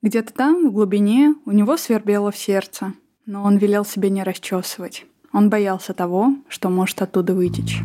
Где-то там, в глубине, у него свербело в сердце, но он велел себе не расчесывать. Он боялся того, что может оттуда вытечь.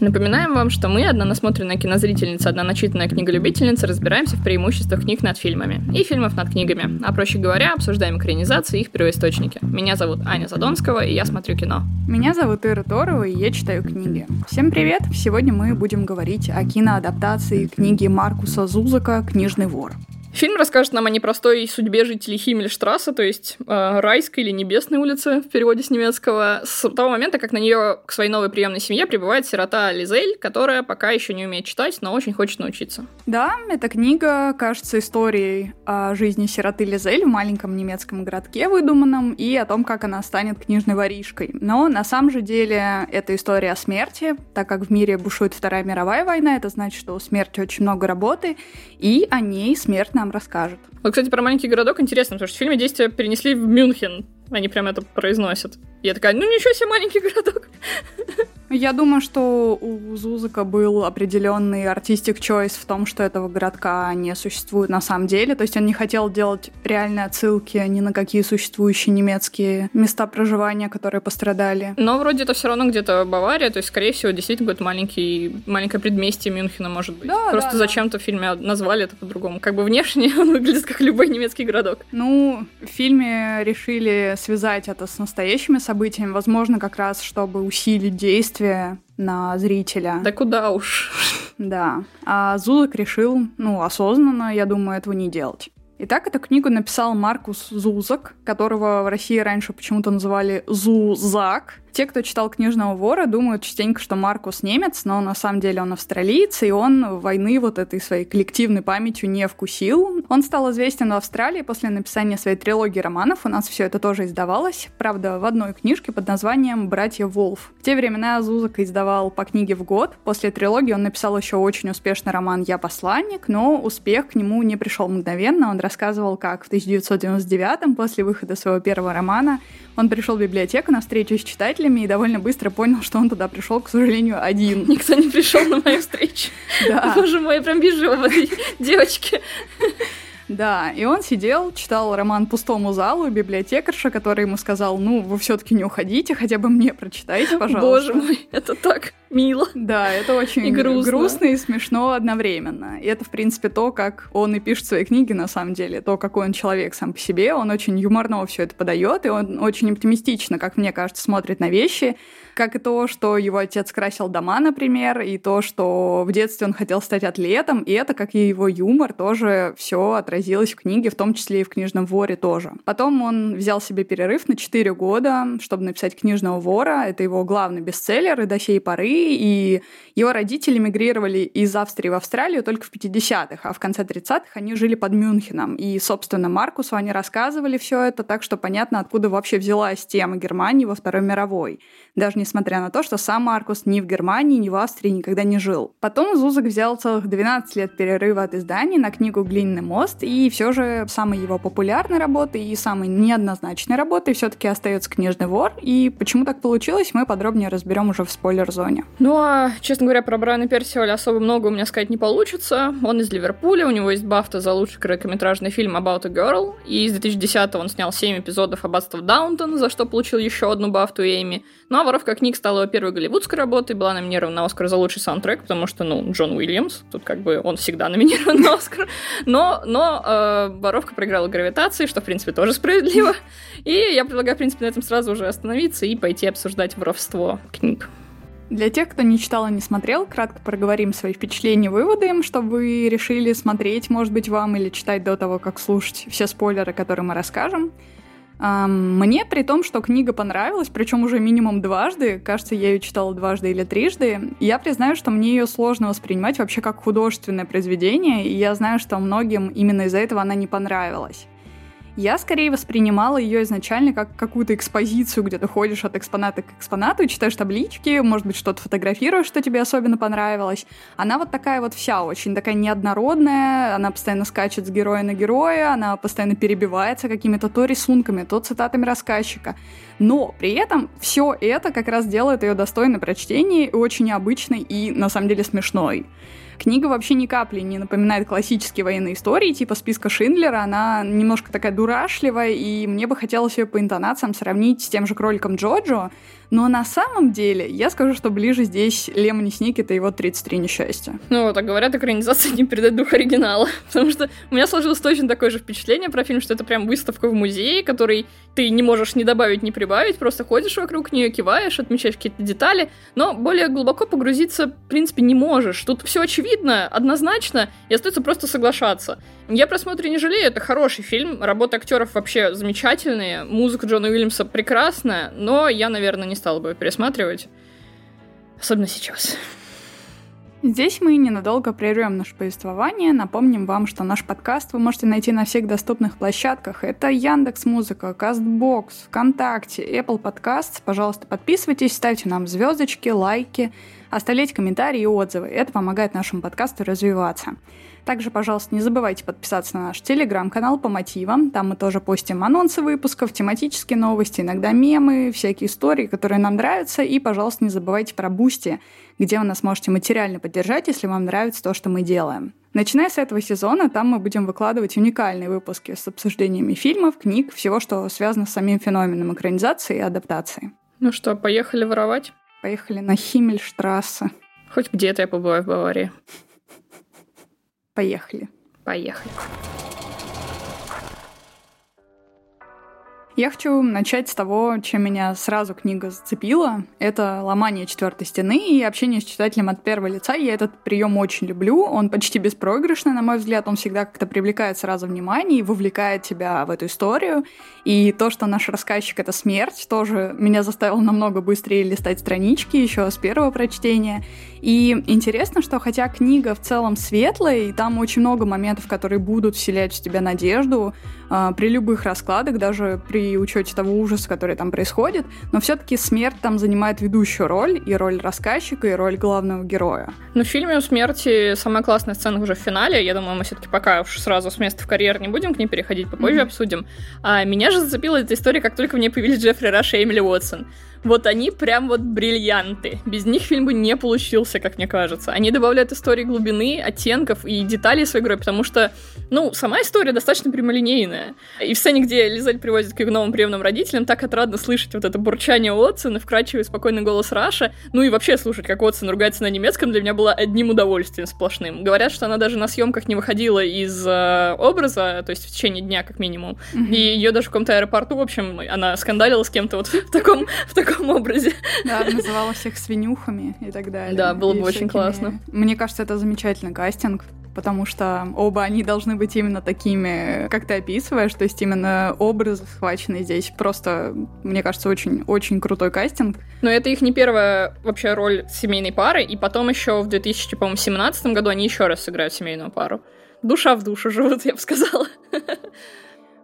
Напоминаем вам, что мы, одна насмотренная кинозрительница, одна начитанная книголюбительница, разбираемся в преимуществах книг над фильмами и фильмов над книгами, а проще говоря, обсуждаем экранизации и их первоисточники. Меня зовут Аня Задонского, и я смотрю кино. Меня зовут Ира Торова, и я читаю книги. Всем привет! Сегодня мы будем говорить о киноадаптации книги Маркуса Зузака «Книжный вор». Фильм расскажет нам о непростой судьбе жителей Химмельштрассе, то есть э, райской или небесной улицы в переводе с немецкого, с того момента, как на нее к своей новой приемной семье прибывает сирота Лизель, которая пока еще не умеет читать, но очень хочет научиться. Да, эта книга кажется историей о жизни сироты Лизель в маленьком немецком городке выдуманном и о том, как она станет книжной воришкой. Но на самом же деле это история о смерти, так как в мире бушует Вторая мировая война, это значит, что у смерти очень много работы, и о ней смерть нам расскажет. Вот, кстати, про маленький городок интересно, потому что в фильме действия перенесли в Мюнхен. Они прям это произносят. Я такая, ну ничего себе, маленький городок. Я думаю, что у Зузака был определенный артистик choice в том, что этого городка не существует на самом деле. То есть он не хотел делать реальные отсылки ни на какие существующие немецкие места проживания, которые пострадали. Но вроде это все равно где-то Бавария, то есть, скорее всего, действительно будет маленький, маленькое предместье Мюнхена, может быть. Да, Просто да, зачем-то да. в фильме назвали это по-другому. Как бы внешне он выглядит как любой немецкий городок. Ну, в фильме решили связать это с настоящими событиями, возможно, как раз, чтобы усилить действие на зрителя. Да куда уж. Да. А Зузак решил, ну, осознанно, я думаю, этого не делать. Итак, эту книгу написал Маркус Зузак, которого в России раньше почему-то называли Зузак. Те, кто читал «Книжного вора», думают частенько, что Маркус немец, но на самом деле он австралиец, и он войны вот этой своей коллективной памятью не вкусил. Он стал известен в Австралии после написания своей трилогии романов. У нас все это тоже издавалось. Правда, в одной книжке под названием «Братья Волф». В те времена Зузак издавал по книге в год. После трилогии он написал еще очень успешный роман «Я посланник», но успех к нему не пришел мгновенно. Он рассказывал, как в 1999 после выхода своего первого романа он пришел в библиотеку на встречу с читателями и довольно быстро понял, что он туда пришел, к сожалению, один. Никто не пришел на мою встречу. Да. Боже мой, я прям вижу в этой девочке. Да, и он сидел, читал роман пустому залу, библиотекарша, который ему сказал, ну, вы все-таки не уходите, хотя бы мне прочитайте, пожалуйста. Боже мой, это так мило. Да, это очень и грустно. грустно и смешно одновременно. И это, в принципе, то, как он и пишет свои книги, на самом деле, то, какой он человек сам по себе. Он очень юморно все это подает, и он очень оптимистично, как мне кажется, смотрит на вещи. Как и то, что его отец красил дома, например, и то, что в детстве он хотел стать атлетом, и это, как и его юмор, тоже все отразилось в книге, в том числе и в «Книжном воре» тоже. Потом он взял себе перерыв на 4 года, чтобы написать «Книжного вора». Это его главный бестселлер и до сей поры, и его родители мигрировали из Австрии в Австралию только в 50-х, а в конце 30-х они жили под Мюнхеном. И, собственно, Маркусу они рассказывали все это, так что понятно, откуда вообще взялась тема Германии во Второй мировой даже несмотря на то, что сам Маркус ни в Германии, ни в Австрии никогда не жил. Потом Зузак взял целых 12 лет перерыва от издания на книгу «Глиняный мост», и все же самой его популярной работой и самой неоднозначной работой все-таки остается «Книжный вор», и почему так получилось, мы подробнее разберем уже в спойлер-зоне. Ну а, честно говоря, про Брайана Персиоля особо много у меня сказать не получится. Он из Ливерпуля, у него есть бафта за лучший короткометражный фильм «About a Girl», и с 2010 он снял 7 эпизодов «Аббатства Даунтон», за что получил еще одну бафту Эми. Ну а «Воровка книг» стала его первой голливудской работой, была номинирована на Оскар за лучший саундтрек, потому что, ну, Джон Уильямс, тут как бы он всегда номинирован на Оскар, но, но э, «Воровка» проиграла гравитации, что, в принципе, тоже справедливо, и я предлагаю, в принципе, на этом сразу уже остановиться и пойти обсуждать воровство книг. Для тех, кто не читал и не смотрел, кратко проговорим свои впечатления и выводы, чтобы вы решили смотреть, может быть, вам или читать до того, как слушать все спойлеры, которые мы расскажем. Мне при том, что книга понравилась, причем уже минимум дважды, кажется, я ее читала дважды или трижды, я признаю, что мне ее сложно воспринимать вообще как художественное произведение, и я знаю, что многим именно из-за этого она не понравилась. Я скорее воспринимала ее изначально как какую-то экспозицию, где ты ходишь от экспоната к экспонату, читаешь таблички, может быть, что-то фотографируешь, что тебе особенно понравилось. Она вот такая вот вся, очень такая неоднородная, она постоянно скачет с героя на героя, она постоянно перебивается какими-то то рисунками, то цитатами рассказчика. Но при этом все это как раз делает ее достойной прочтения и очень необычной и, на самом деле, смешной. Книга вообще ни капли не напоминает классические военные истории, типа списка Шиндлера. Она немножко такая дурашливая, и мне бы хотелось ее по интонациям сравнить с тем же кроликом Джоджо, но на самом деле, я скажу, что ближе здесь Лемони Сникет и его 33 несчастья. Ну, так говорят, экранизация не передает дух оригинала. Потому что у меня сложилось точно такое же впечатление про фильм, что это прям выставка в музее, который ты не можешь ни добавить, ни прибавить, просто ходишь вокруг нее, киваешь, отмечаешь какие-то детали, но более глубоко погрузиться, в принципе, не можешь. Тут все очевидно, однозначно, и остается просто соглашаться. Я про смотре не жалею, это хороший фильм, работа актеров вообще замечательные, музыка Джона Уильямса прекрасная, но я, наверное, не стала бы пересматривать, особенно сейчас. Здесь мы ненадолго прервем наше повествование. Напомним вам, что наш подкаст вы можете найти на всех доступных площадках. Это Яндекс Музыка, Кастбокс, ВКонтакте, Apple Podcasts. Пожалуйста, подписывайтесь, ставьте нам звездочки, лайки, оставляйте комментарии и отзывы. Это помогает нашему подкасту развиваться. Также, пожалуйста, не забывайте подписаться на наш телеграм-канал по мотивам. Там мы тоже постим анонсы выпусков, тематические новости, иногда мемы, всякие истории, которые нам нравятся. И, пожалуйста, не забывайте про Бусти, где вы нас можете материально поддержать, если вам нравится то, что мы делаем. Начиная с этого сезона, там мы будем выкладывать уникальные выпуски с обсуждениями фильмов, книг, всего, что связано с самим феноменом экранизации и адаптации. Ну что, поехали воровать? Поехали на Химмельштрассе. Хоть где-то я побываю в Баварии. Поехали. Поехали. Я хочу начать с того, чем меня сразу книга зацепила. Это ломание четвертой стены и общение с читателем от первого лица. Я этот прием очень люблю. Он почти беспроигрышный, на мой взгляд. Он всегда как-то привлекает сразу внимание и вовлекает тебя в эту историю. И то, что наш рассказчик — это смерть, тоже меня заставило намного быстрее листать странички еще с первого прочтения. И интересно, что хотя книга в целом светлая, и там очень много моментов, которые будут вселять в тебя надежду, э, при любых раскладах, даже при учете того ужаса, который там происходит, но все-таки смерть там занимает ведущую роль, и роль рассказчика, и роль главного героя. Ну, в фильме у смерти самая классная сцена уже в финале. Я думаю, мы все-таки пока уж сразу с места в карьер не будем к ней переходить, попозже mm-hmm. обсудим. А меня же зацепила эта история, как только в ней появились Джеффри Раш и Эмили Уотсон. Вот они прям вот бриллианты. Без них фильм бы не получился, как мне кажется. Они добавляют истории глубины, оттенков и деталей своей игры, потому что, ну, сама история достаточно прямолинейная. И в сцене, где Лизель приводит к ее новым приемным родителям, так отрадно слышать вот это бурчание Отсона, вкрадчивый спокойный голос Раша, ну и вообще слушать, как Отсон ругается на немецком, для меня было одним удовольствием сплошным. Говорят, что она даже на съемках не выходила из э, образа, то есть в течение дня как минимум, mm-hmm. и ее даже в каком-то аэропорту, в общем, она скандалила с кем-то вот в таком, в таком таком образе. Да, называла всех свинюхами и так далее. Да, было бы очень классно. Мне кажется, это замечательный кастинг, потому что оба они должны быть именно такими, как ты описываешь, то есть именно образы схвачены здесь. Просто, мне кажется, очень-очень крутой кастинг. Но это их не первая вообще роль семейной пары, и потом еще в 2017 году они еще раз сыграют семейную пару. Душа в душу живут, я бы сказала.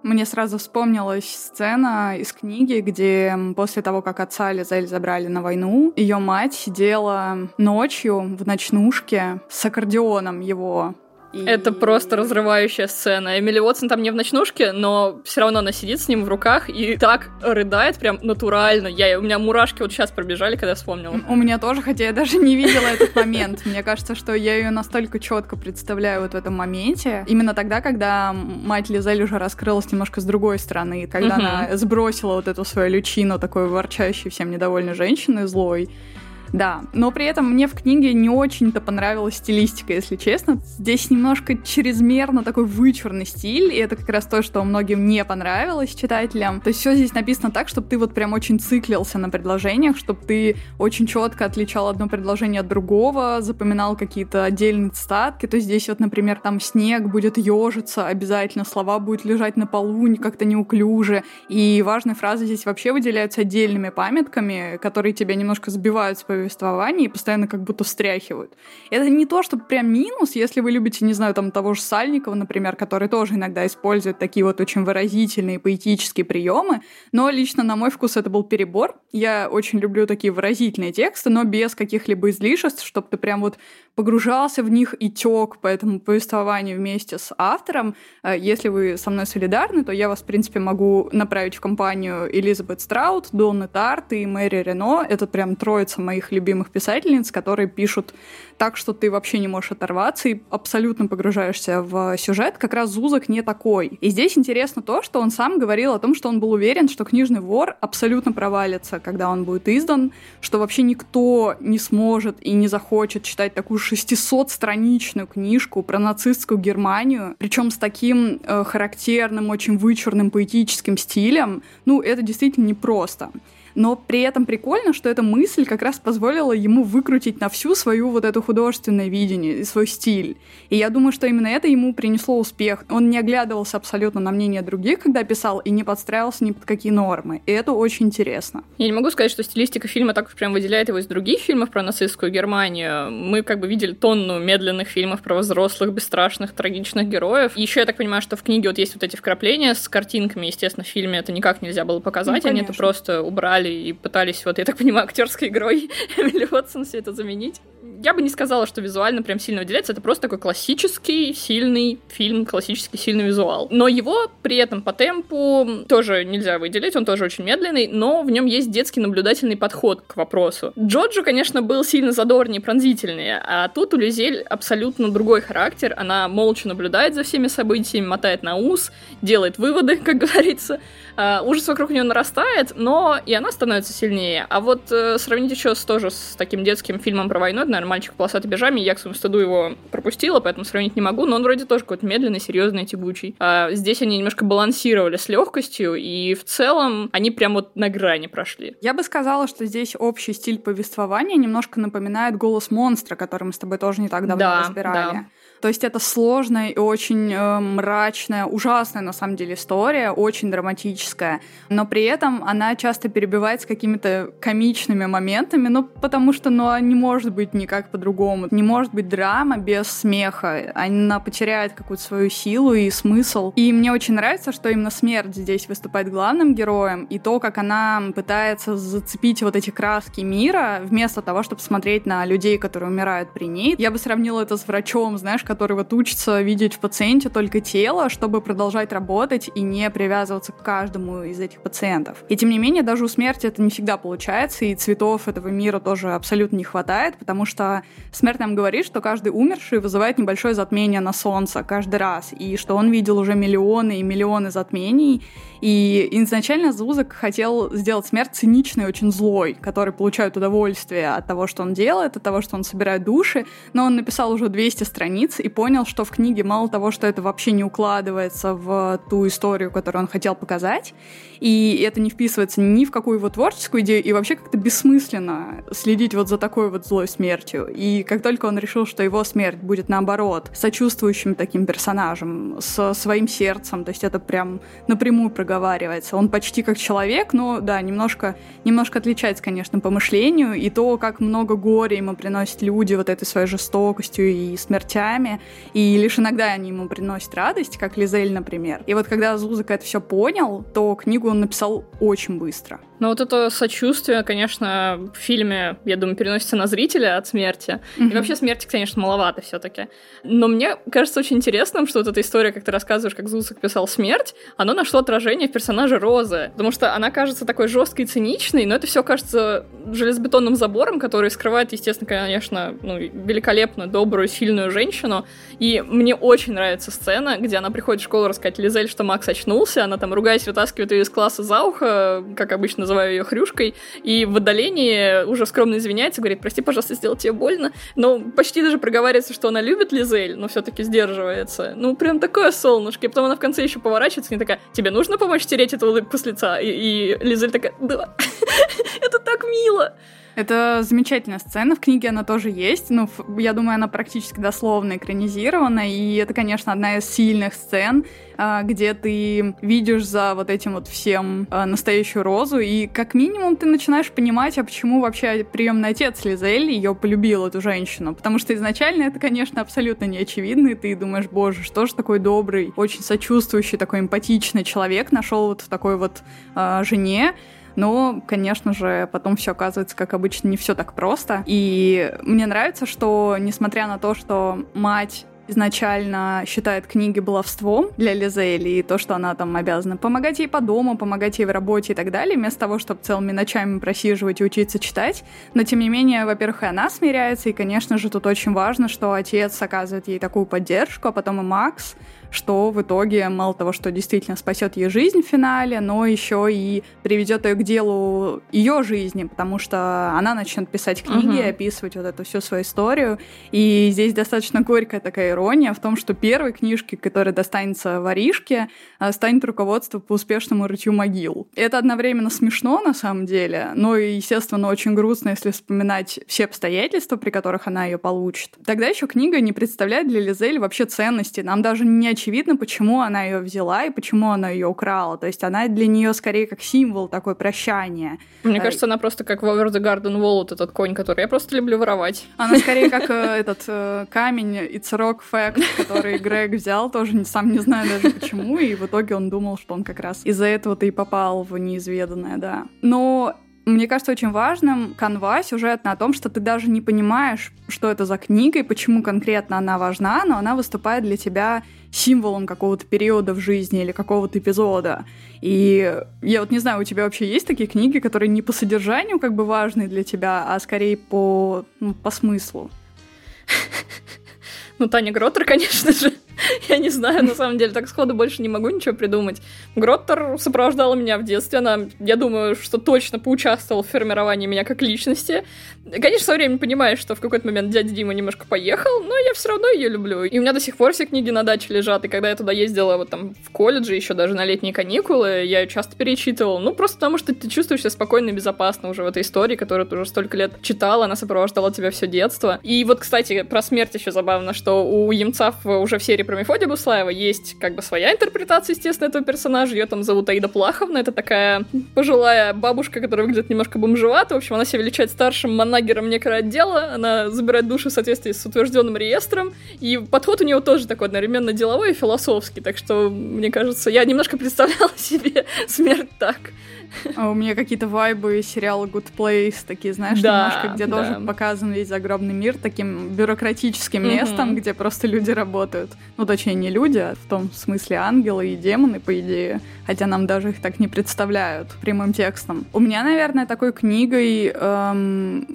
Мне сразу вспомнилась сцена из книги, где после того, как отца Лизель забрали на войну, ее мать сидела ночью в ночнушке с аккордеоном его и... Это просто разрывающая сцена. Эмили Уотсон там не в ночнушке, но все равно она сидит с ним в руках и так рыдает прям натурально. Я, у меня мурашки вот сейчас пробежали, когда вспомнила. У меня тоже, хотя я даже не видела этот момент. Мне кажется, что я ее настолько четко представляю вот в этом моменте. Именно тогда, когда мать Лизель уже раскрылась немножко с другой стороны, когда она сбросила вот эту свою лючину такой ворчащей, всем недовольной женщины злой, да, но при этом мне в книге не очень-то понравилась стилистика, если честно. Здесь немножко чрезмерно такой вычурный стиль, и это как раз то, что многим не понравилось читателям. То есть все здесь написано так, чтобы ты вот прям очень циклился на предложениях, чтобы ты очень четко отличал одно предложение от другого, запоминал какие-то отдельные цитатки. То есть здесь вот, например, там снег будет ежиться, обязательно слова будут лежать на полу как-то неуклюже, и важные фразы здесь вообще выделяются отдельными памятками, которые тебя немножко сбивают с повествовании и постоянно как будто встряхивают. Это не то, что прям минус, если вы любите, не знаю, там того же Сальникова, например, который тоже иногда использует такие вот очень выразительные поэтические приемы, но лично на мой вкус это был перебор. Я очень люблю такие выразительные тексты, но без каких-либо излишеств, чтобы ты прям вот погружался в них и тек по этому повествованию вместе с автором. Э, если вы со мной солидарны, то я вас, в принципе, могу направить в компанию Элизабет Страут, Донны Тарт и Мэри Рено. Это прям троица моих любимых писательниц, которые пишут так, что ты вообще не можешь оторваться и абсолютно погружаешься в сюжет. Как раз Зузок не такой. И здесь интересно то, что он сам говорил о том, что он был уверен, что книжный вор абсолютно провалится, когда он будет издан, что вообще никто не сможет и не захочет читать такую 600-страничную книжку про нацистскую Германию, причем с таким э, характерным, очень вычурным поэтическим стилем. Ну, это действительно непросто но при этом прикольно, что эта мысль как раз позволила ему выкрутить на всю свою вот эту художественное видение, свой стиль. И я думаю, что именно это ему принесло успех. Он не оглядывался абсолютно на мнение других, когда писал, и не подстраивался ни под какие нормы. И это очень интересно. Я не могу сказать, что стилистика фильма так уж прям выделяет его из других фильмов про нацистскую Германию. Мы как бы видели тонну медленных фильмов про взрослых, бесстрашных, трагичных героев. Еще я так понимаю, что в книге вот есть вот эти вкрапления с картинками, естественно, в фильме это никак нельзя было показать, ну, они это просто убрали и пытались, вот я так понимаю, актерской игрой Эмили Уотсон все это заменить. Я бы не сказала, что визуально прям сильно выделяется. Это просто такой классический, сильный фильм, классический, сильный визуал. Но его при этом по темпу тоже нельзя выделить, он тоже очень медленный, но в нем есть детский наблюдательный подход к вопросу. Джоджо, конечно, был сильно задорнее, пронзительнее, а тут у Люзель абсолютно другой характер. Она молча наблюдает за всеми событиями, мотает на ус, делает выводы, как говорится, Uh, ужас вокруг нее нарастает, но и она становится сильнее. А вот uh, сравнить еще с, тоже с таким детским фильмом про войну, это, наверное, «Мальчик в полосатой пижаме», я к своему стыду его пропустила, поэтому сравнить не могу, но он вроде тоже какой-то медленный, серьезный, тягучий. Uh, здесь они немножко балансировали с легкостью, и в целом они прям вот на грани прошли. Я бы сказала, что здесь общий стиль повествования немножко напоминает «Голос монстра», который мы с тобой тоже не так давно да, разбирали. Да. То есть это сложная и очень э, мрачная, ужасная на самом деле история, очень драматическая, но при этом она часто перебивается какими-то комичными моментами, ну потому что ну, не может быть никак по-другому. Не может быть драма без смеха. Она потеряет какую-то свою силу и смысл. И мне очень нравится, что именно смерть здесь выступает главным героем, и то, как она пытается зацепить вот эти краски мира, вместо того, чтобы смотреть на людей, которые умирают при ней. Я бы сравнила это с врачом, знаешь, который вот учится видеть в пациенте только тело, чтобы продолжать работать и не привязываться к каждому из этих пациентов. И тем не менее, даже у смерти это не всегда получается, и цветов этого мира тоже абсолютно не хватает, потому что смерть нам говорит, что каждый умерший вызывает небольшое затмение на солнце каждый раз, и что он видел уже миллионы и миллионы затмений, и изначально Зузак хотел сделать смерть циничной, очень злой, который получает удовольствие от того, что он делает, от того, что он собирает души, но он написал уже 200 страниц и понял, что в книге мало того, что это вообще не укладывается в ту историю, которую он хотел показать, и это не вписывается ни в какую его творческую идею, и вообще как-то бессмысленно следить вот за такой вот злой смертью. И как только он решил, что его смерть будет наоборот, сочувствующим таким персонажем, со своим сердцем, то есть это прям напрямую проговаривается. Он почти как человек, но да, немножко, немножко отличается, конечно, по мышлению, и то, как много горя ему приносят люди вот этой своей жестокостью и смертями, и лишь иногда они ему приносят радость, как Лизель, например. И вот когда Зузак это все понял, то книгу он написал очень быстро. Но вот это сочувствие, конечно, в фильме, я думаю, переносится на зрителя от смерти. Mm-hmm. И вообще смерти, конечно, маловато все таки Но мне кажется очень интересным, что вот эта история, как ты рассказываешь, как Зусак писал смерть, она нашло отражение в персонаже Розы. Потому что она кажется такой жесткой и циничной, но это все кажется железобетонным забором, который скрывает, естественно, конечно, ну, великолепно добрую, сильную женщину. И мне очень нравится сцена, где она приходит в школу рассказать Лизель, что Макс очнулся, она там, ругаясь, вытаскивает ее из класса за ухо, как обычно называю ее хрюшкой, и в отдалении уже скромно извиняется, говорит, прости, пожалуйста, сделал тебе больно, но почти даже проговаривается, что она любит Лизель, но все-таки сдерживается. Ну, прям такое солнышко. И потом она в конце еще поворачивается и такая, тебе нужно помочь стереть эту улыбку с лица? И, и Лизель такая, да, это так мило. Это замечательная сцена, в книге она тоже есть, ну, я думаю, она практически дословно экранизирована, и это, конечно, одна из сильных сцен, а, где ты видишь за вот этим вот всем а, настоящую розу, и как минимум ты начинаешь понимать, а почему вообще приемный отец Лизель ее полюбил, эту женщину, потому что изначально это, конечно, абсолютно не очевидно, и ты думаешь, боже, что же такой добрый, очень сочувствующий, такой эмпатичный человек нашел вот в такой вот э, жене, Но, конечно же, потом все оказывается, как обычно, не все так просто. И мне нравится, что, несмотря на то, что мать изначально считает книги баловством для Лизели, и то, что она там обязана помогать ей по дому, помогать ей в работе и так далее, вместо того, чтобы целыми ночами просиживать и учиться читать. Но, тем не менее, во-первых, и она смиряется, и, конечно же, тут очень важно, что отец оказывает ей такую поддержку, а потом и Макс, что в итоге мало того, что действительно спасет ей жизнь в финале, но еще и приведет ее к делу ее жизни, потому что она начнет писать книги, uh-huh. описывать вот эту всю свою историю. И здесь достаточно горькая такая ирония в том, что первой книжки, которая достанется воришке, а, станет руководство по успешному рытью могил. Это одновременно смешно на самом деле, но и, естественно, очень грустно, если вспоминать все обстоятельства, при которых она ее получит. Тогда еще книга не представляет для Лизель вообще ценности. Нам даже не очевидно, почему она ее взяла и почему она ее украла. То есть она для нее скорее как символ такой прощания. Мне э, кажется, она просто как в Over the Garden Wall, вот этот конь, который я просто люблю воровать. Она скорее как э, этот э, камень It's Rock Fact, который Грег взял, тоже сам не знаю даже почему, и в итоге он думал, что он как раз из-за этого-то и попал в неизведанное, да. Но мне кажется очень важным канва сюжетно о том, что ты даже не понимаешь, что это за книга и почему конкретно она важна, но она выступает для тебя символом какого-то периода в жизни или какого-то эпизода. И я вот не знаю, у тебя вообще есть такие книги, которые не по содержанию как бы важны для тебя, а скорее по, ну, по смыслу? Ну, Таня Гроттер, конечно же. Я не знаю, на самом деле, так сходу больше не могу ничего придумать. Гроттер сопровождала меня в детстве. Она, я думаю, что точно поучаствовала в формировании меня как личности. Конечно, со временем понимаешь, что в какой-то момент дядя Дима немножко поехал, но я все равно ее люблю. И у меня до сих пор все книги на даче лежат. И когда я туда ездила вот там в колледже, еще даже на летние каникулы, я ее часто перечитывала. Ну, просто потому что ты чувствуешь себя спокойно и безопасно уже в этой истории, которую ты уже столько лет читала, она сопровождала тебя все детство. И вот, кстати, про смерть еще забавно, что у Емцав уже в серии про Мефодия Буслаева есть как бы своя интерпретация, естественно, этого персонажа. Ее там зовут Аида Плаховна. Это такая пожилая бабушка, которая выглядит немножко бомжевато. В общем, она себя величает старшим манагером некроотдела. Она забирает души в соответствии с утвержденным реестром. И подход у нее тоже такой одновременно деловой и философский. Так что, мне кажется, я немножко представляла себе смерть так. А у меня какие-то вайбы сериала Good Place, такие, знаешь, да, немножко, где да. тоже показан весь загробный мир таким бюрократическим mm-hmm. местом, где просто люди работают. Ну, точнее, не люди, а в том смысле ангелы и демоны, по идее. Хотя нам даже их так не представляют прямым текстом. У меня, наверное, такой книгой эм,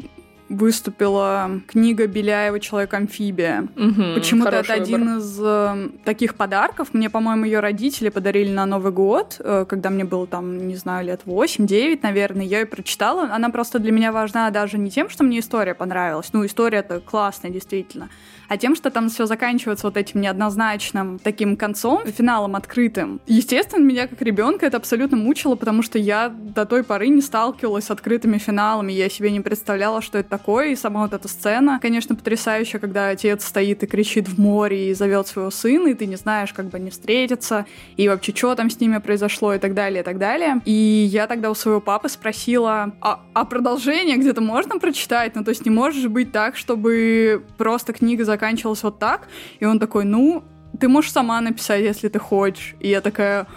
выступила книга Беляева «Человек-амфибия». Угу, Почему-то это выбор. один из э, таких подарков. Мне, по-моему, ее родители подарили на Новый год, э, когда мне было там, не знаю, лет 8-9, наверное. Я ее прочитала. Она просто для меня важна даже не тем, что мне история понравилась. Ну, история-то классная, действительно а тем, что там все заканчивается вот этим неоднозначным таким концом, финалом открытым. Естественно, меня как ребенка это абсолютно мучило, потому что я до той поры не сталкивалась с открытыми финалами, я себе не представляла, что это такое, и сама вот эта сцена, конечно, потрясающая, когда отец стоит и кричит в море и зовет своего сына, и ты не знаешь, как бы они встретятся, и вообще, что там с ними произошло, и так далее, и так далее. И я тогда у своего папы спросила, а, а продолжение где-то можно прочитать? Ну, то есть не может быть так, чтобы просто книга заканчивалась заканчивалось вот так. И он такой, ну, ты можешь сама написать, если ты хочешь. И я такая...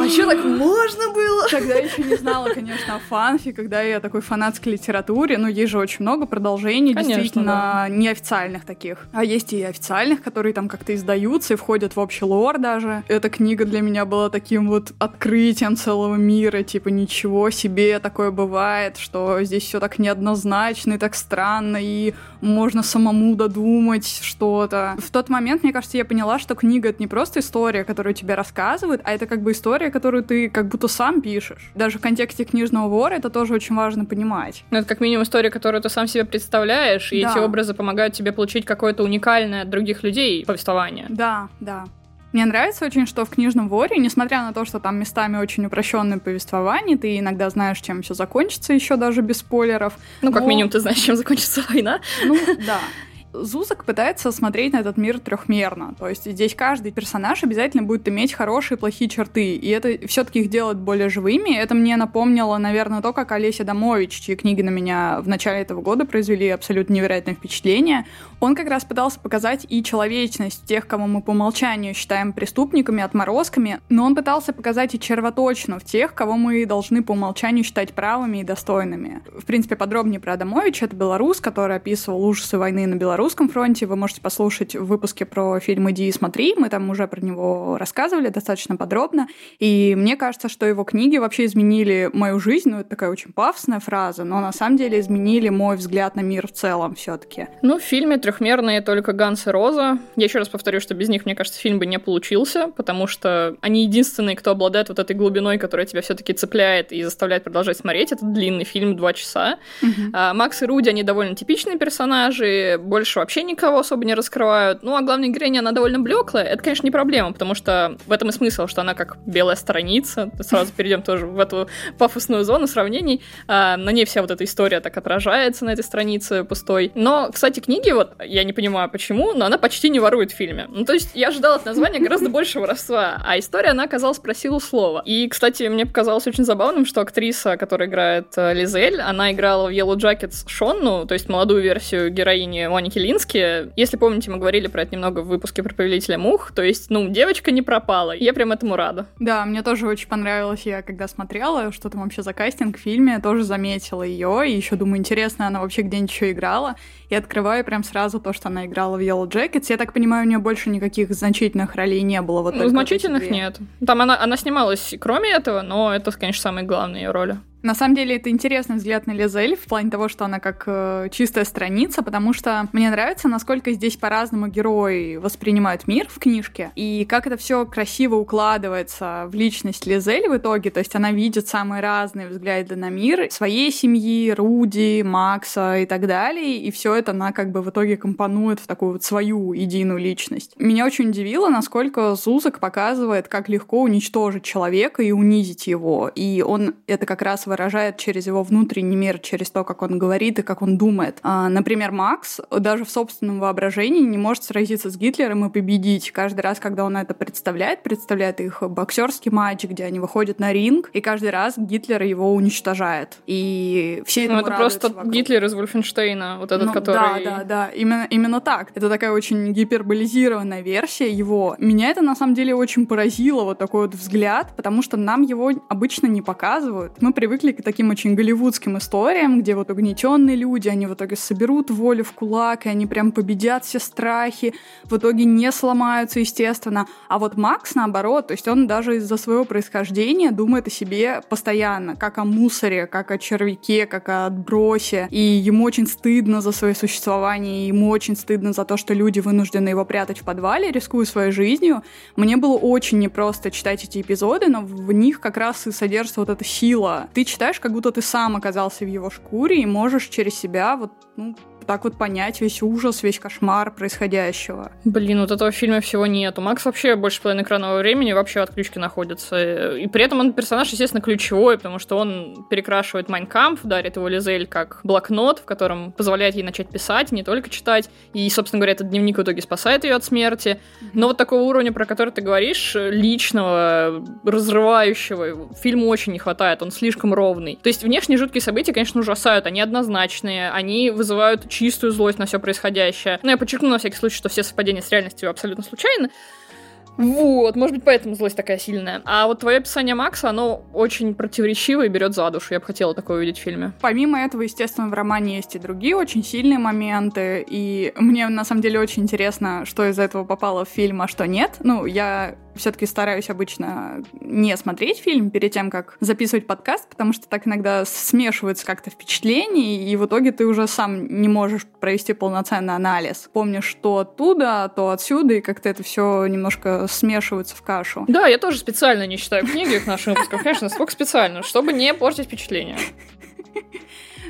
А что, так можно было? Тогда еще не знала, конечно, о фанфе, когда я такой фанатской литературе, но есть же очень много продолжений, конечно, действительно, да. неофициальных таких. А есть и официальных, которые там как-то издаются и входят в общий лор даже. Эта книга для меня была таким вот открытием целого мира, типа ничего себе, такое бывает, что здесь все так неоднозначно и так странно, и можно самому додумать что-то. В тот момент, мне кажется, я поняла, что книга — это не просто история, которую тебе рассказывают, а это как бы история, которую ты как будто сам пишешь. Даже в контексте книжного вора это тоже очень важно понимать. Ну, это как минимум история, которую ты сам себе представляешь, и да. эти образы помогают тебе получить какое-то уникальное от других людей повествование. Да, да. Мне нравится очень, что в книжном воре, несмотря на то, что там местами очень упрощенное повествование, ты иногда знаешь, чем все закончится, еще даже без спойлеров. Ну, но... как минимум, ты знаешь, чем закончится война. Ну, да Зузак пытается смотреть на этот мир трехмерно. То есть здесь каждый персонаж обязательно будет иметь хорошие и плохие черты. И это все-таки их делает более живыми. Это мне напомнило, наверное, то, как Олеся Домович, чьи книги на меня в начале этого года произвели абсолютно невероятное впечатление. Он как раз пытался показать и человечность тех, кого мы по умолчанию считаем преступниками, отморозками, но он пытался показать и червоточину в тех, кого мы должны по умолчанию считать правыми и достойными. В принципе, подробнее про Адамовича. Это белорус, который описывал ужасы войны на Белорусском фронте. Вы можете послушать в выпуске про фильм «Иди и смотри». Мы там уже про него рассказывали достаточно подробно. И мне кажется, что его книги вообще изменили мою жизнь. Ну, это такая очень пафосная фраза, но на самом деле изменили мой взгляд на мир в целом все таки Ну, в фильме трехмерные только Ганс и Роза. Я еще раз повторю, что без них, мне кажется, фильм бы не получился, потому что они единственные, кто обладает вот этой глубиной, которая тебя все-таки цепляет и заставляет продолжать смотреть. Это длинный фильм, два часа. Uh-huh. А, Макс и Руди, они довольно типичные персонажи, больше вообще никого особо не раскрывают. Ну, а главная героиня, она довольно блеклая. Это, конечно, не проблема, потому что в этом и смысл, что она как белая страница. Сразу перейдем тоже в эту пафосную зону сравнений. А, на ней вся вот эта история так отражается на этой странице пустой. Но, кстати, книги, вот я не понимаю почему, но она почти не ворует в фильме. Ну, то есть я ожидала от названия гораздо больше воровства, а история, она оказалась про силу слова. И, кстати, мне показалось очень забавным, что актриса, которая играет э, Лизель, она играла в Yellow Jackets Шонну, то есть молодую версию героини Моники Лински. Если помните, мы говорили про это немного в выпуске про Повелителя Мух, то есть, ну, девочка не пропала, я прям этому рада. Да, мне тоже очень понравилось, я когда смотрела, что там вообще за кастинг в фильме, тоже заметила ее, и еще думаю, интересно, она вообще где-нибудь еще играла, и открываю прям сразу то, что она играла в Yellow Jackets. Я так понимаю, у нее больше никаких значительных ролей не было. Вот ну, значительных нет. Там она, она снималась кроме этого, но это, конечно, самые главные ее роли. На самом деле это интересный взгляд на Лизель в плане того, что она как э, чистая страница, потому что мне нравится, насколько здесь по-разному герои воспринимают мир в книжке, и как это все красиво укладывается в личность Лизель в итоге, то есть она видит самые разные взгляды на мир своей семьи, Руди, Макса и так далее, и все это она как бы в итоге компонует в такую вот свою единую личность. Меня очень удивило, насколько Зузак показывает, как легко уничтожить человека и унизить его, и он это как раз выражает через его внутренний мир, через то, как он говорит и как он думает. А, например, Макс даже в собственном воображении не может сразиться с Гитлером и победить. Каждый раз, когда он это представляет, представляет их боксерский матч, где они выходят на ринг, и каждый раз Гитлер его уничтожает. И все Ну, это просто вокруг. Гитлер из Вольфенштейна, вот этот, ну, который... Да, да, да, именно, именно так. Это такая очень гиперболизированная версия его. Меня это, на самом деле, очень поразило, вот такой вот взгляд, потому что нам его обычно не показывают. Мы привыкли привыкли к таким очень голливудским историям, где вот угнетенные люди, они в итоге соберут волю в кулак, и они прям победят все страхи, в итоге не сломаются, естественно. А вот Макс, наоборот, то есть он даже из-за своего происхождения думает о себе постоянно, как о мусоре, как о червяке, как о отбросе. И ему очень стыдно за свое существование, и ему очень стыдно за то, что люди вынуждены его прятать в подвале, рискуя своей жизнью. Мне было очень непросто читать эти эпизоды, но в них как раз и содержится вот эта сила. Ты читаешь, как будто ты сам оказался в его шкуре и можешь через себя вот, ну, так вот понять весь ужас, весь кошмар происходящего. Блин, вот этого фильма всего нету. Макс вообще больше половины экранного времени вообще от ключки находится. И при этом он персонаж, естественно, ключевой, потому что он перекрашивает Майнкамп, дарит его Лизель как блокнот, в котором позволяет ей начать писать, не только читать. И, собственно говоря, этот дневник в итоге спасает ее от смерти. Но вот такого уровня, про который ты говоришь, личного, разрывающего, фильму очень не хватает. Он слишком ровный. То есть внешние жуткие события, конечно, ужасают. Они однозначные. Они вызывают чистую злость на все происходящее. Но я подчеркну на всякий случай, что все совпадения с реальностью абсолютно случайны. Вот, может быть, поэтому злость такая сильная. А вот твое описание Макса, оно очень противоречиво и берет за душу. Я бы хотела такое увидеть в фильме. Помимо этого, естественно, в романе есть и другие очень сильные моменты. И мне, на самом деле, очень интересно, что из этого попало в фильм, а что нет. Ну, я все-таки стараюсь обычно не смотреть фильм перед тем, как записывать подкаст, потому что так иногда смешиваются как-то впечатления, и в итоге ты уже сам не можешь провести полноценный анализ. Помнишь, что оттуда, то отсюда, и как-то это все немножко смешивается в кашу. Да, я тоже специально не читаю книги к нашим выпускам, конечно, сколько специально, чтобы не портить впечатление.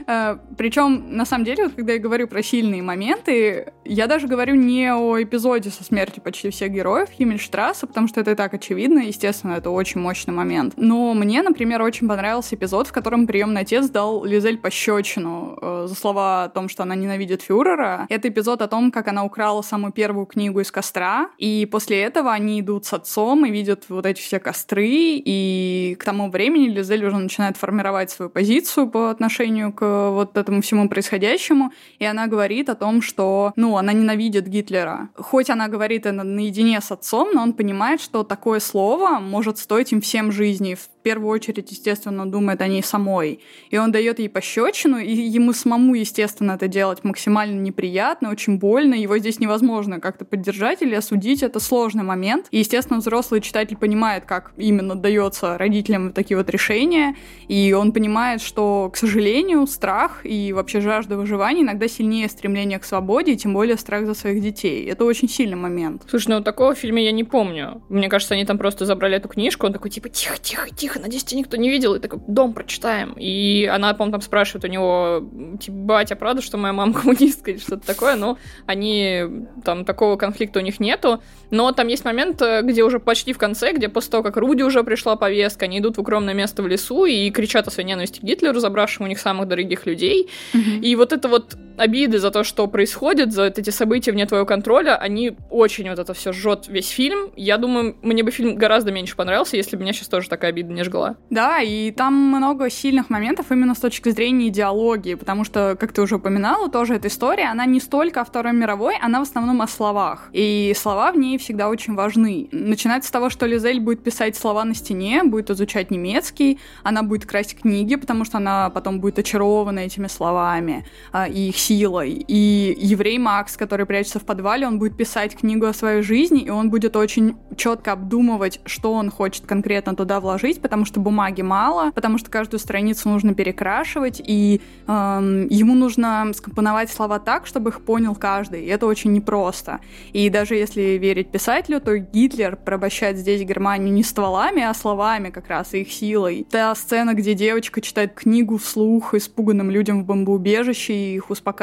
Э, Причем, на самом деле, вот когда я говорю про сильные моменты, я даже говорю не о эпизоде со смертью почти всех героев Химмельштрасса, потому что это и так очевидно, естественно, это очень мощный момент. Но мне, например, очень понравился эпизод, в котором приемный отец дал Лизель пощечину э, за слова о том, что она ненавидит фюрера. Это эпизод о том, как она украла самую первую книгу из костра, и после этого они идут с отцом и видят вот эти все костры, и к тому времени Лизель уже начинает формировать свою позицию по отношению к вот этому всему происходящему, и она говорит о том, что, ну, она ненавидит Гитлера. Хоть она говорит это наедине с отцом, но он понимает, что такое слово может стоить им всем жизни. В первую очередь, естественно, думает о ней самой. И он дает ей пощечину, и ему самому, естественно, это делать максимально неприятно, очень больно. Его здесь невозможно как-то поддержать или осудить. Это сложный момент. И, естественно, взрослый читатель понимает, как именно дается родителям такие вот решения. И он понимает, что, к сожалению, страх и вообще жажда выживания иногда сильнее стремления к свободе, и тем более страх за своих детей. Это очень сильный момент. Слушай, ну такого в фильме я не помню. Мне кажется, они там просто забрали эту книжку, он такой, типа, тихо, тихо, тихо, надеюсь, тебя никто не видел, и такой, дом прочитаем. И она, по-моему, там спрашивает у него, типа, батя, правда, что моя мама коммунистка или что-то такое, но они, там, такого конфликта у них нету. Но там есть момент, э, где уже почти в конце, где после того, как Руди уже пришла повестка, они идут в укромное место в лесу и кричат о своей ненависти к Гитлеру, забравшему у них самых дорогих людей. Mm-hmm. И вот это вот обиды за то, что происходит, за эти события вне твоего контроля, они очень вот это все жжет весь фильм. Я думаю, мне бы фильм гораздо меньше понравился, если бы меня сейчас тоже такая обида не жгла. Да, и там много сильных моментов именно с точки зрения идеологии, потому что, как ты уже упоминала, тоже эта история, она не столько о Второй мировой, она в основном о словах. И слова в ней всегда очень важны. Начинается с того, что Лизель будет писать слова на стене, будет изучать немецкий, она будет красть книги, потому что она потом будет очарована этими словами а, и их силой. И еврей Макс, который прячется в подвале, он будет писать книгу о своей жизни, и он будет очень четко обдумывать, что он хочет конкретно туда вложить, потому что бумаги мало, потому что каждую страницу нужно перекрашивать, и эм, ему нужно скомпоновать слова так, чтобы их понял каждый. И это очень непросто. И даже если верить писателю, то Гитлер порабощает здесь Германию не стволами, а словами как раз, и их силой. Та сцена, где девочка читает книгу вслух испуганным людям в бомбоубежище и их успокаивает.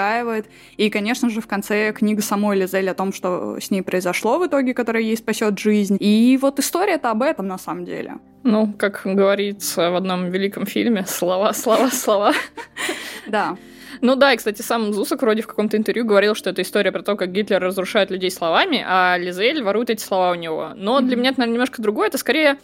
И, конечно же, в конце книга самой Лизель о том, что с ней произошло в итоге, которая ей спасет жизнь. И вот история-то об этом на самом деле. Ну, как говорится в одном великом фильме, слова, слова, слова. Да. Ну да, и, кстати, сам Зусак вроде в каком-то интервью говорил, что это история про то, как Гитлер разрушает людей словами, а Лизель ворует эти слова у него. Но mm-hmm. для меня это, наверное, немножко другое. Это скорее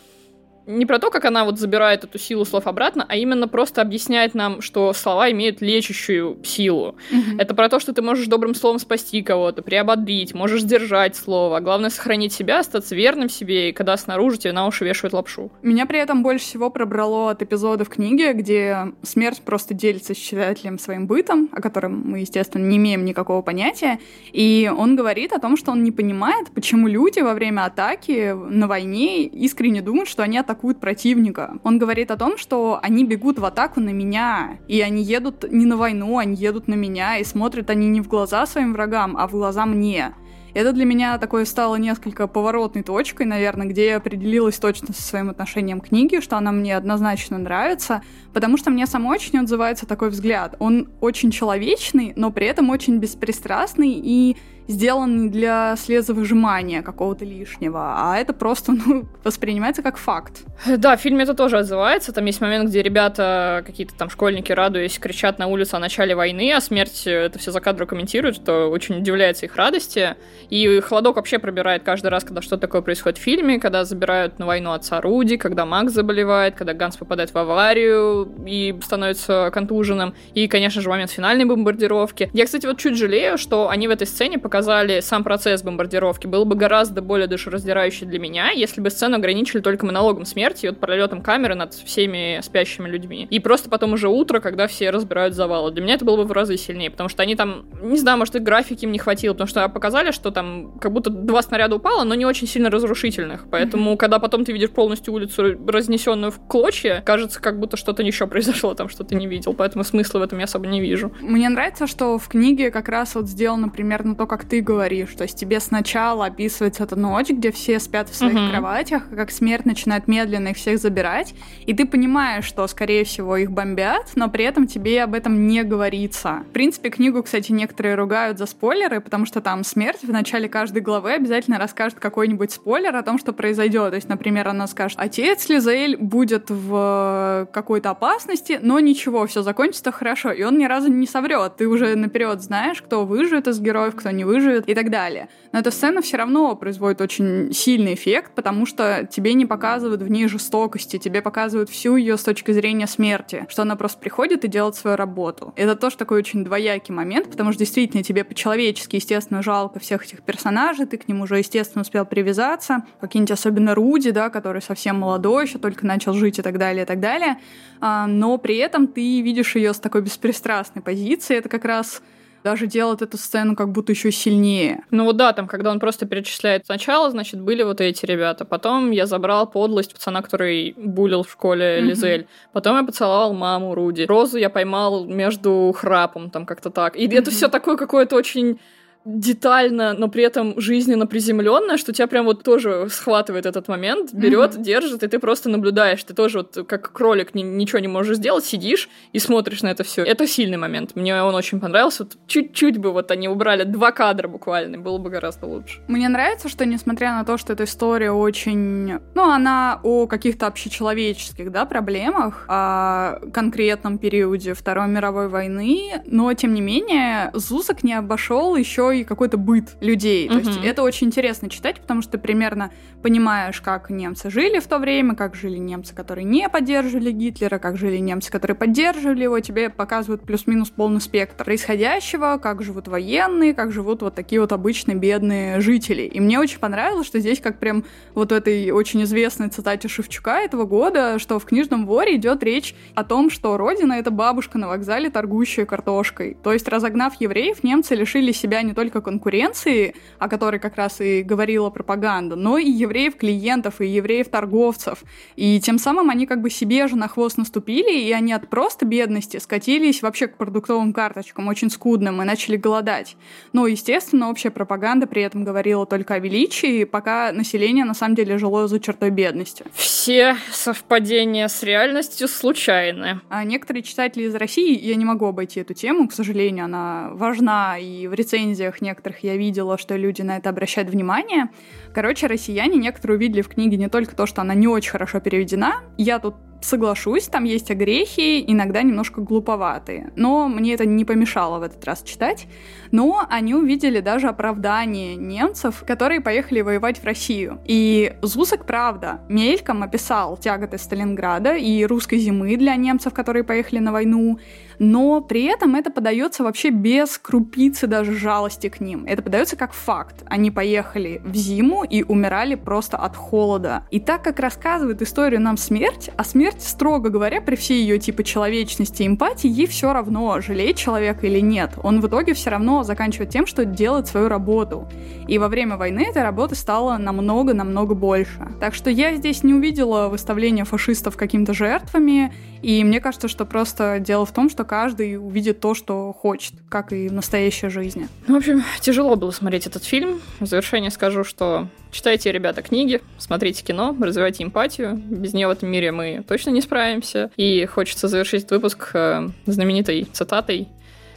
не про то, как она вот забирает эту силу слов обратно, а именно просто объясняет нам, что слова имеют лечащую силу. Mm-hmm. Это про то, что ты можешь добрым словом спасти кого-то, приободрить, можешь сдержать слово. Главное сохранить себя, остаться верным себе, и когда снаружи тебе на уши вешают лапшу. Меня при этом больше всего пробрало от эпизода в книге, где смерть просто делится с читателем своим бытом, о котором мы, естественно, не имеем никакого понятия. И он говорит о том, что он не понимает, почему люди во время атаки на войне искренне думают, что они атакуют атакуют противника. Он говорит о том, что они бегут в атаку на меня, и они едут не на войну, они едут на меня, и смотрят они не в глаза своим врагам, а в глаза мне. Это для меня такое стало несколько поворотной точкой, наверное, где я определилась точно со своим отношением к книге, что она мне однозначно нравится, потому что мне самой очень отзывается такой взгляд. Он очень человечный, но при этом очень беспристрастный и сделан для слезовыжимания какого-то лишнего, а это просто ну, воспринимается как факт. Да, в фильме это тоже отзывается. Там есть момент, где ребята, какие-то там школьники, радуясь, кричат на улице о начале войны, а смерть это все за кадром комментирует, что очень удивляется их радости. И холодок вообще пробирает каждый раз, когда что-то такое происходит в фильме, когда забирают на войну отца Руди, когда Макс заболевает, когда Ганс попадает в аварию и становится контуженным. И, конечно же, момент финальной бомбардировки. Я, кстати, вот чуть жалею, что они в этой сцене показали сам процесс бомбардировки. Был бы гораздо более душераздирающий для меня, если бы сцену ограничили только монологом смерти и вот пролетом камеры над всеми спящими людьми. И просто потом уже утро, когда все разбирают завалы. Для меня это было бы в разы сильнее, потому что они там, не знаю, может, и графики им не хватило, потому что показали, что там как будто два снаряда упало, но не очень сильно разрушительных. Поэтому, mm-hmm. когда потом ты видишь полностью улицу разнесенную в клочья, кажется, как будто что-то еще произошло там, что ты не видел. Поэтому смысла в этом я особо не вижу. Мне нравится, что в книге как раз вот сделано примерно то, как как ты говоришь. То есть тебе сначала описывается эта ночь, где все спят в своих угу. кроватях, как смерть начинает медленно их всех забирать, и ты понимаешь, что, скорее всего, их бомбят, но при этом тебе об этом не говорится. В принципе, книгу, кстати, некоторые ругают за спойлеры, потому что там смерть в начале каждой главы обязательно расскажет какой-нибудь спойлер о том, что произойдет. То есть, например, она скажет, отец Лизаэль будет в какой-то опасности, но ничего, все закончится хорошо. И он ни разу не соврет. Ты уже наперед знаешь, кто выживет из героев, кто не выживет и так далее. Но эта сцена все равно производит очень сильный эффект, потому что тебе не показывают в ней жестокости, тебе показывают всю ее с точки зрения смерти, что она просто приходит и делает свою работу. Это тоже такой очень двоякий момент, потому что действительно тебе по-человечески, естественно, жалко всех этих персонажей, ты к ним уже, естественно, успел привязаться, какие-нибудь особенно Руди, да, который совсем молодой, еще только начал жить и так далее, и так далее. А, но при этом ты видишь ее с такой беспристрастной позиции, это как раз даже делает эту сцену как будто еще сильнее. Ну вот да, там, когда он просто перечисляет сначала, значит, были вот эти ребята. Потом я забрал подлость пацана, который булил в школе mm-hmm. Лизель. Потом я поцеловал маму Руди. Розу я поймал между храпом, там как-то так. И mm-hmm. это все такое какое-то очень детально, но при этом жизненно приземленная, что тебя прям вот тоже схватывает этот момент, берет, mm-hmm. держит, и ты просто наблюдаешь. Ты тоже вот как кролик ни, ничего не можешь сделать, сидишь и смотришь на это все. Это сильный момент. Мне он очень понравился. Вот чуть-чуть бы вот они убрали два кадра буквально, было бы гораздо лучше. Мне нравится, что несмотря на то, что эта история очень... Ну, она о каких-то общечеловеческих, да, проблемах, о конкретном периоде Второй мировой войны, но, тем не менее, Зусак не обошел еще и какой-то быт людей. То есть это очень интересно читать, потому что ты примерно понимаешь, как немцы жили в то время, как жили немцы, которые не поддерживали Гитлера, как жили немцы, которые поддерживали его. Тебе показывают плюс-минус полный спектр происходящего, как живут военные, как живут вот такие вот обычные бедные жители. И мне очень понравилось, что здесь как прям вот в этой очень известной цитате Шевчука этого года, что в книжном воре идет речь о том, что родина — это бабушка на вокзале, торгующая картошкой. То есть, разогнав евреев, немцы лишили себя не только только конкуренции, о которой как раз и говорила пропаганда, но и евреев-клиентов, и евреев-торговцев. И тем самым они как бы себе же на хвост наступили, и они от просто бедности скатились вообще к продуктовым карточкам, очень скудным, и начали голодать. Но, естественно, общая пропаганда при этом говорила только о величии, пока население на самом деле жило за чертой бедности. Все совпадения с реальностью случайны. А некоторые читатели из России, я не могу обойти эту тему, к сожалению, она важна и в рецензиях рецензиях некоторых я видела, что люди на это обращают внимание. Короче, россияне некоторые увидели в книге не только то, что она не очень хорошо переведена. Я тут соглашусь, там есть огрехи, иногда немножко глуповатые. Но мне это не помешало в этот раз читать. Но они увидели даже оправдание немцев, которые поехали воевать в Россию. И Зусак, правда, мельком описал тяготы Сталинграда и русской зимы для немцев, которые поехали на войну, но при этом это подается вообще без крупицы даже жалости к ним. Это подается как факт. Они поехали в зиму и умирали просто от холода. И так как рассказывает историю нам смерть, а смерть, строго говоря, при всей ее типа человечности и эмпатии, ей все равно, жалеть человека или нет. Он в итоге все равно заканчивает тем, что делает свою работу. И во время войны этой работы стало намного-намного больше. Так что я здесь не увидела выставления фашистов какими-то жертвами, и мне кажется, что просто дело в том, что каждый увидит то, что хочет, как и в настоящей жизни. Ну, в общем, тяжело было смотреть этот фильм. В завершение скажу, что читайте, ребята, книги, смотрите кино, развивайте эмпатию. Без нее в этом мире мы точно не справимся. И хочется завершить этот выпуск э, знаменитой цитатой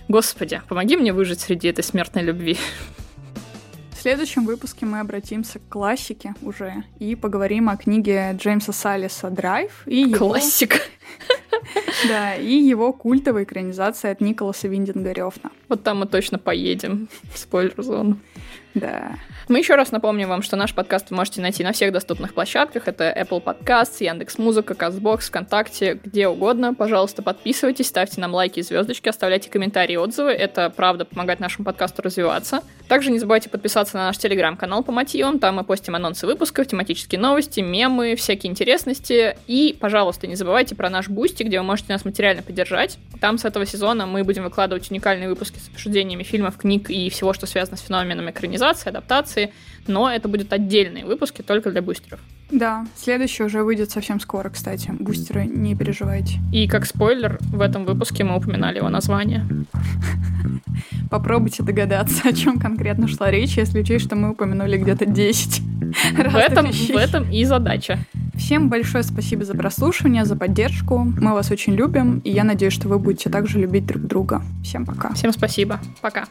«Господи, помоги мне выжить среди этой смертной любви». В следующем выпуске мы обратимся к классике уже и поговорим о книге Джеймса Саллиса «Драйв» и его... Классика. Да, и его культовая экранизация от Николаса Виндинга Рёфна. Вот там мы точно поедем. Спойлер-зону. Да. Мы еще раз напомним вам, что наш подкаст вы можете найти на всех доступных площадках. Это Apple Podcasts, Яндекс Музыка, Castbox, ВКонтакте, где угодно. Пожалуйста, подписывайтесь, ставьте нам лайки и звездочки, оставляйте комментарии и отзывы. Это, правда, помогает нашему подкасту развиваться. Также не забывайте подписаться на наш телеграм-канал по мотивам. Там мы постим анонсы выпусков, тематические новости, мемы, всякие интересности. И, пожалуйста, не забывайте про наш Бусти, где вы можете нас материально поддержать. Там с этого сезона мы будем выкладывать уникальные выпуски с обсуждениями фильмов, книг и всего, что связано с феноменом экранизации, адаптации презентации, но это будут отдельные выпуски только для бустеров. Да, следующий уже выйдет совсем скоро, кстати. Бустеры, не переживайте. И как спойлер, в этом выпуске мы упоминали его название. попробуйте догадаться, о чем конкретно шла речь, если учесть, что мы упомянули где-то 10 в этом, в этом и задача. Всем большое спасибо за прослушивание, за поддержку. Мы вас очень любим, и я надеюсь, что вы будете также любить друг друга. Всем пока. Всем спасибо. Пока.